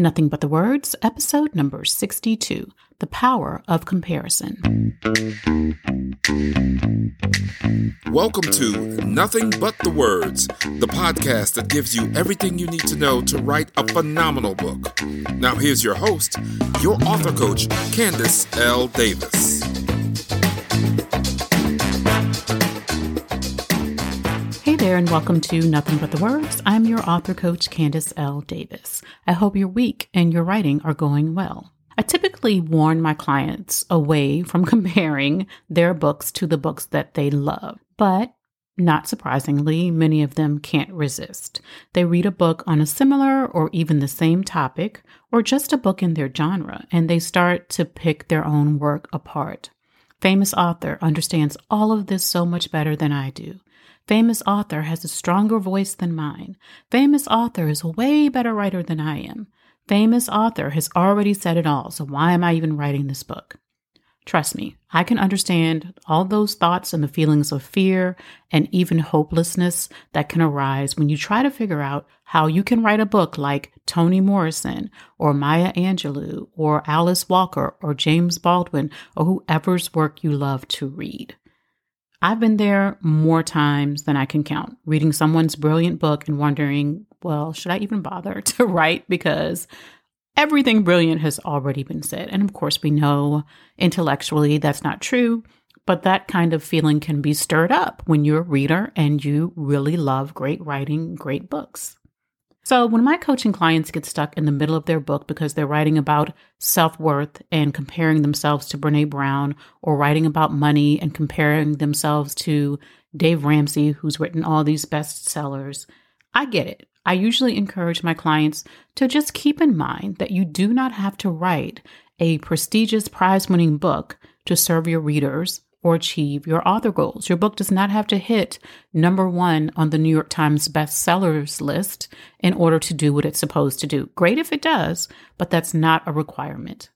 Nothing But the Words, episode number 62 The Power of Comparison. Welcome to Nothing But the Words, the podcast that gives you everything you need to know to write a phenomenal book. Now, here's your host, your author coach, Candace L. Davis. And welcome to Nothing But the Words. I'm your author coach, Candace L. Davis. I hope your week and your writing are going well. I typically warn my clients away from comparing their books to the books that they love, but not surprisingly, many of them can't resist. They read a book on a similar or even the same topic, or just a book in their genre, and they start to pick their own work apart. Famous author understands all of this so much better than I do. Famous author has a stronger voice than mine. Famous author is a way better writer than I am. Famous author has already said it all, so why am I even writing this book? Trust me, I can understand all those thoughts and the feelings of fear and even hopelessness that can arise when you try to figure out how you can write a book like Toni Morrison or Maya Angelou or Alice Walker or James Baldwin or whoever's work you love to read. I've been there more times than I can count, reading someone's brilliant book and wondering, well, should I even bother to write? Because everything brilliant has already been said. And of course, we know intellectually that's not true, but that kind of feeling can be stirred up when you're a reader and you really love great writing, great books. So, when my coaching clients get stuck in the middle of their book because they're writing about self worth and comparing themselves to Brene Brown, or writing about money and comparing themselves to Dave Ramsey, who's written all these bestsellers, I get it. I usually encourage my clients to just keep in mind that you do not have to write a prestigious prize winning book to serve your readers or achieve your author goals. Your book does not have to hit number one on the New York Times bestsellers list in order to do what it's supposed to do. Great if it does, but that's not a requirement.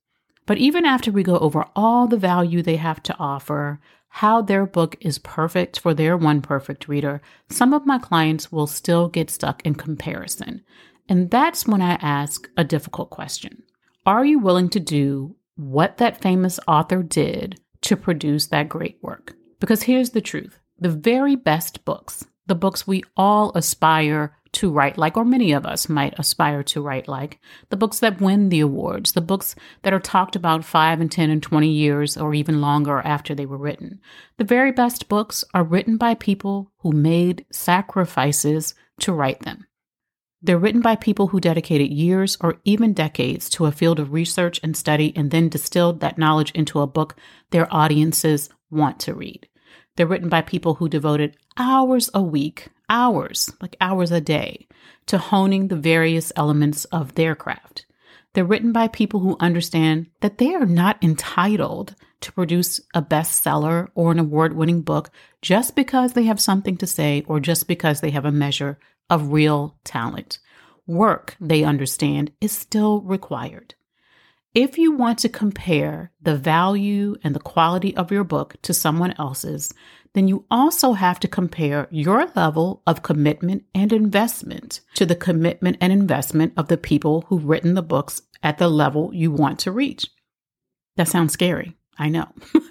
But even after we go over all the value they have to offer, how their book is perfect for their one perfect reader, some of my clients will still get stuck in comparison. And that's when I ask a difficult question Are you willing to do what that famous author did to produce that great work. Because here's the truth the very best books, the books we all aspire to write like, or many of us might aspire to write like, the books that win the awards, the books that are talked about five and 10 and 20 years or even longer after they were written. The very best books are written by people who made sacrifices to write them. They're written by people who dedicated years or even decades to a field of research and study and then distilled that knowledge into a book their audiences want to read. They're written by people who devoted hours a week, hours, like hours a day, to honing the various elements of their craft. They're written by people who understand that they are not entitled to produce a bestseller or an award winning book just because they have something to say or just because they have a measure of real talent. Work, they understand, is still required. If you want to compare the value and the quality of your book to someone else's, then you also have to compare your level of commitment and investment to the commitment and investment of the people who've written the books at the level you want to reach. That sounds scary. I know.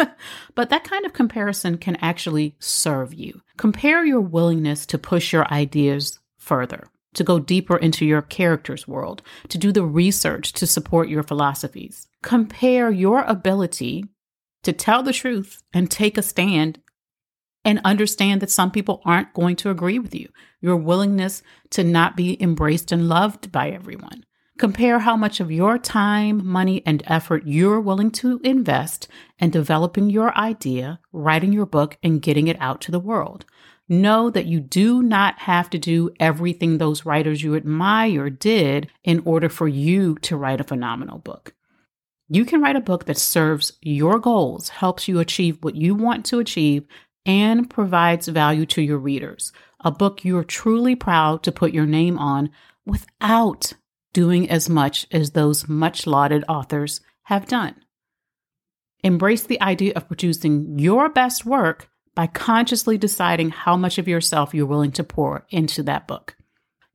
but that kind of comparison can actually serve you. Compare your willingness to push your ideas further, to go deeper into your character's world, to do the research to support your philosophies. Compare your ability to tell the truth and take a stand and understand that some people aren't going to agree with you. Your willingness to not be embraced and loved by everyone. Compare how much of your time, money, and effort you're willing to invest in developing your idea, writing your book, and getting it out to the world. Know that you do not have to do everything those writers you admire did in order for you to write a phenomenal book. You can write a book that serves your goals, helps you achieve what you want to achieve, and provides value to your readers. A book you're truly proud to put your name on without doing as much as those much lauded authors have done. Embrace the idea of producing your best work by consciously deciding how much of yourself you're willing to pour into that book.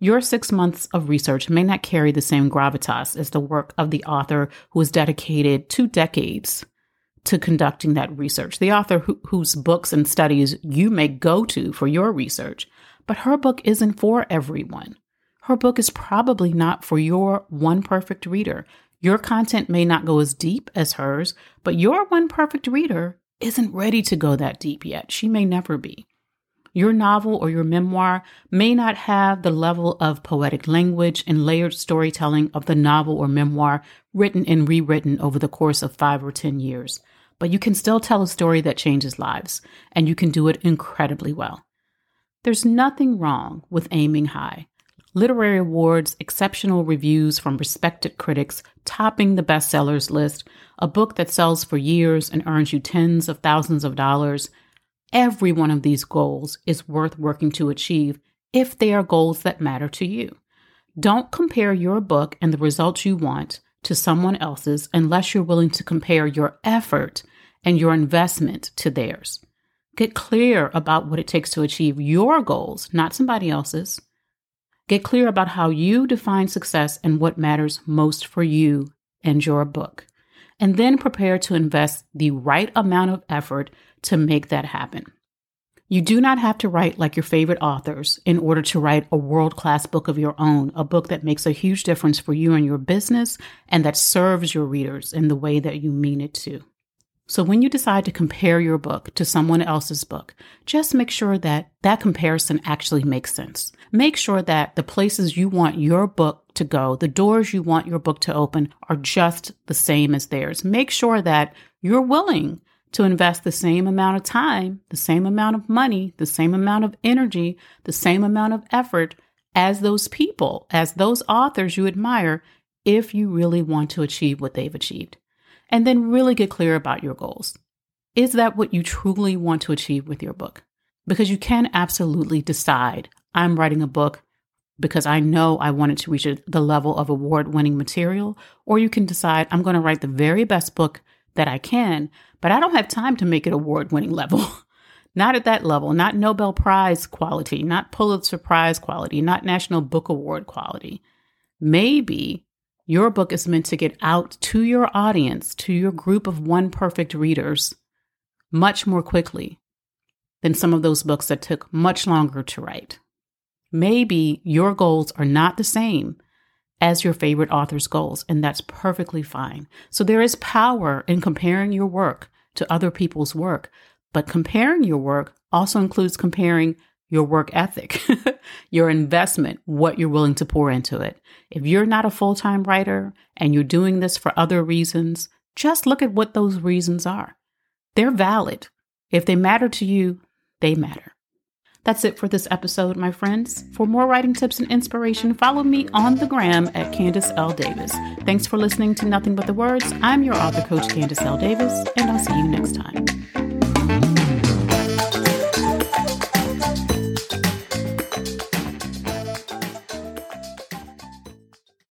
Your six months of research may not carry the same gravitas as the work of the author who has dedicated two decades to conducting that research, the author who, whose books and studies you may go to for your research. But her book isn't for everyone. Her book is probably not for your one perfect reader. Your content may not go as deep as hers, but your one perfect reader isn't ready to go that deep yet. She may never be. Your novel or your memoir may not have the level of poetic language and layered storytelling of the novel or memoir written and rewritten over the course of five or 10 years, but you can still tell a story that changes lives, and you can do it incredibly well. There's nothing wrong with aiming high. Literary awards, exceptional reviews from respected critics, topping the bestsellers list, a book that sells for years and earns you tens of thousands of dollars. Every one of these goals is worth working to achieve if they are goals that matter to you. Don't compare your book and the results you want to someone else's unless you're willing to compare your effort and your investment to theirs. Get clear about what it takes to achieve your goals, not somebody else's. Get clear about how you define success and what matters most for you and your book. And then prepare to invest the right amount of effort to make that happen. You do not have to write like your favorite authors in order to write a world class book of your own, a book that makes a huge difference for you and your business and that serves your readers in the way that you mean it to. So when you decide to compare your book to someone else's book, just make sure that that comparison actually makes sense. Make sure that the places you want your book to go, the doors you want your book to open are just the same as theirs. Make sure that you're willing to invest the same amount of time, the same amount of money, the same amount of energy, the same amount of effort as those people, as those authors you admire, if you really want to achieve what they've achieved. And then really get clear about your goals. Is that what you truly want to achieve with your book? Because you can absolutely decide I'm writing a book because I know I want it to reach the level of award winning material, or you can decide I'm going to write the very best book that I can, but I don't have time to make it award winning level. not at that level, not Nobel Prize quality, not Pulitzer Prize quality, not National Book Award quality. Maybe your book is meant to get out to your audience, to your group of one perfect readers, much more quickly than some of those books that took much longer to write. Maybe your goals are not the same as your favorite author's goals, and that's perfectly fine. So there is power in comparing your work to other people's work, but comparing your work also includes comparing your work ethic, your investment, what you're willing to pour into it. If you're not a full time writer and you're doing this for other reasons, just look at what those reasons are. They're valid. If they matter to you, they matter. That's it for this episode, my friends. For more writing tips and inspiration, follow me on the gram at Candace L. Davis. Thanks for listening to Nothing But the Words. I'm your author coach, Candace L. Davis, and I'll see you next time.